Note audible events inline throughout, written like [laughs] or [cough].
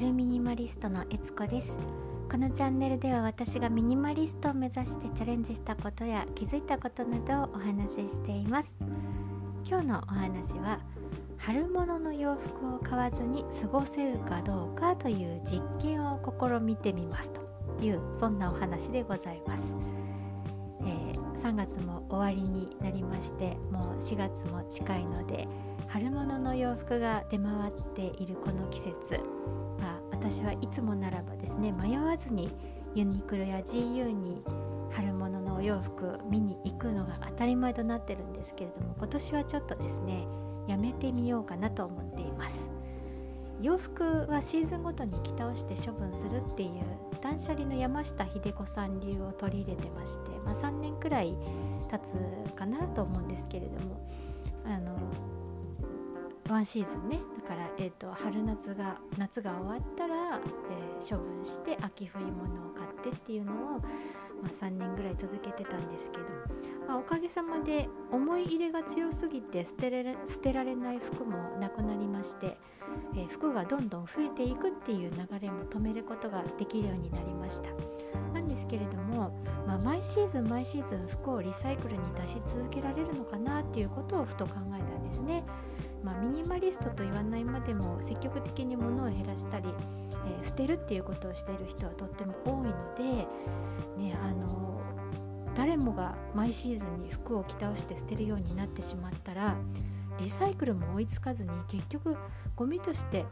るミニマリストのえつこです。このチャンネルでは私がミニマリストを目指してチャレンジしたことや気づいたことなどをお話ししています。今日のお話は春物の洋服を買わずに過ごせるかどうかという実験を試みてみますと。いうそんなお話でございます、えー、3月も終わりになりましてもう4月も近いので春物の洋服が出回っているこの季節、まあ、私はいつもならばですね迷わずにユニクロや GU に春物のお洋服見に行くのが当たり前となってるんですけれども今年はちょっとですねやめてみようかなと思っています。洋服はシーズンごとに着倒して処分するっていう断捨離の山下秀子さん流を取り入れてまして、まあ、3年くらい経つかなと思うんですけれどもあのワンシーズンねだから、えーと、春夏が夏が終わったら、えー、処分して秋冬物を買ってっていうのを、まあ、3年ぐらい続けてたんですけど、まあ、おかげさまで思い入れが強すぎて捨てれ捨てられない服もなくなりまして、えー、服がどんどん増えていくっていう流れも止めることができるようになりましたなんですけれども、まあ、毎シーズン毎シーズン服をリサイクルに出し続けられるのかなっていうことをふと考えたんですね。まあ、ミニマリストと言わないまでも積極的に物を減らしたり、えー、捨てるっていうことをしている人はとっても多いので、ね、あの誰もが毎シーズンに服を着倒して捨てるようになってしまったらリサイクルも追いつかずに結局ゴミとして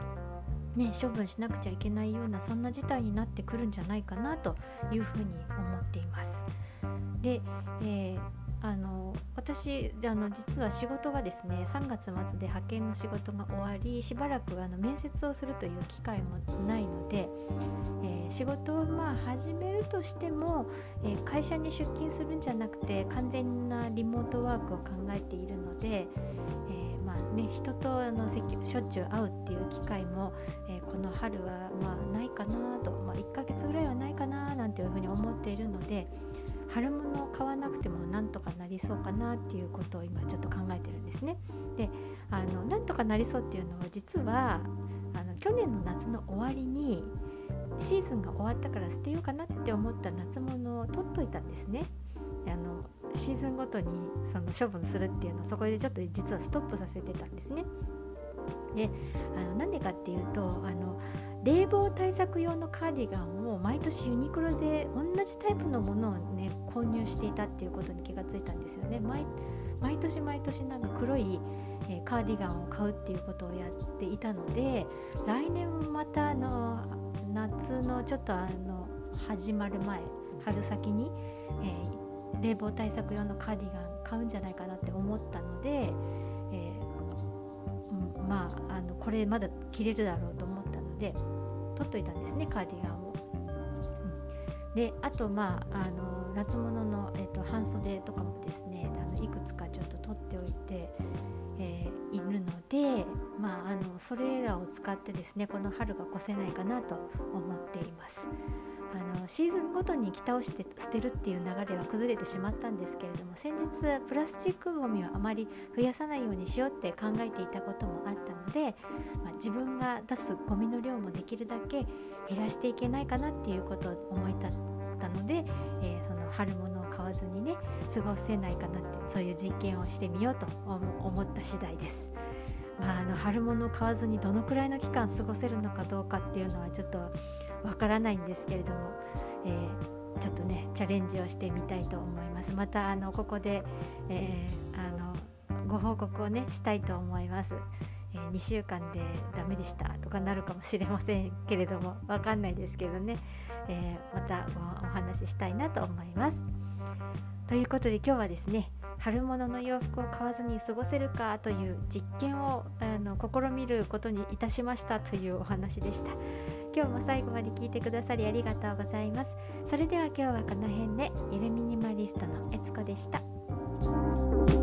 ね、処分しなくちゃいけないようなそんな事態になってくるんじゃないかなというふうに思っています。で、えーあの私あの実は仕事がですね3月末で派遣の仕事が終わりしばらくあの面接をするという機会もないので、えー、仕事をまあ始めるとしても、えー、会社に出勤するんじゃなくて完全なリモートワークを考えているので、えー、まあね、人とあのしょっちゅう会うっていう機会も、えこの春はまあないかなと、まあ、1ヶ月ぐらいはないかななんていうふうに思っているので。春物を買わなくてもなんとかなりそうかなっていうことを今ちょっと考えてるんですね。であのなんとかなりそうっていうのは実はあの去年の夏の終わりにシーズンが終わったから捨てようかなって思った夏物を取っといたんですね。あのシーズンごとにその処分するっていうのをそこでちょっと実はストップさせてたんですね。であのなんでかっていうとあの冷房対策用のカーディガンを毎年ユニクロで同じタイプのものをね購入していたっていうことに気がついたんですよね毎年毎年なんか黒い、えー、カーディガンを買うっていうことをやっていたので来年またあの夏のちょっとあの始まる前春先に、えー、冷房対策用のカーディガン買うんじゃないかなって思ったので、えー、うん、まああのこれまだ着れるだろうと思ったので取っといたんですねカーディガンを。であとまああの夏物の、えーと、半袖とかもですねあのいくつかちょっと取っておいて、えー、いるので、まあ、あのそれらを使ってですねこの春が越せないかなと思っています。あのシーズンごとに着倒して捨てるっていう流れは崩れてしまったんですけれども先日プラスチックごみをあまり増やさないようにしようって考えていたこともあったので、まあ、自分が出すゴミの量もできるだけ減らしていけないかなっていうことを思い立ったので、えー、その春物を買わずにね過ごせないかなってそういう実験をしてみようと思った次第です。まあ、あの春物を買わずにどのくらいの期間過ごせるのかどうかっていうのはちょっとわからないんですけれども、えー、ちょっとねチャレンジをしてみたいと思いますまたあのここで、えー、あのご報告をねしたいと思います、えー、2週間でダメでしたとかなるかもしれませんけれども [laughs] わかんないですけどね、えまたお話ししたいなと思います。ということで今日はですね春物の洋服を買わずに過ごせるかという実験をあの試みることにいたしましたというお話でした。今日も最後まで聞いてくださりありがとうございます。それでは今日はこの辺でゆるミニマリストのえつこでした。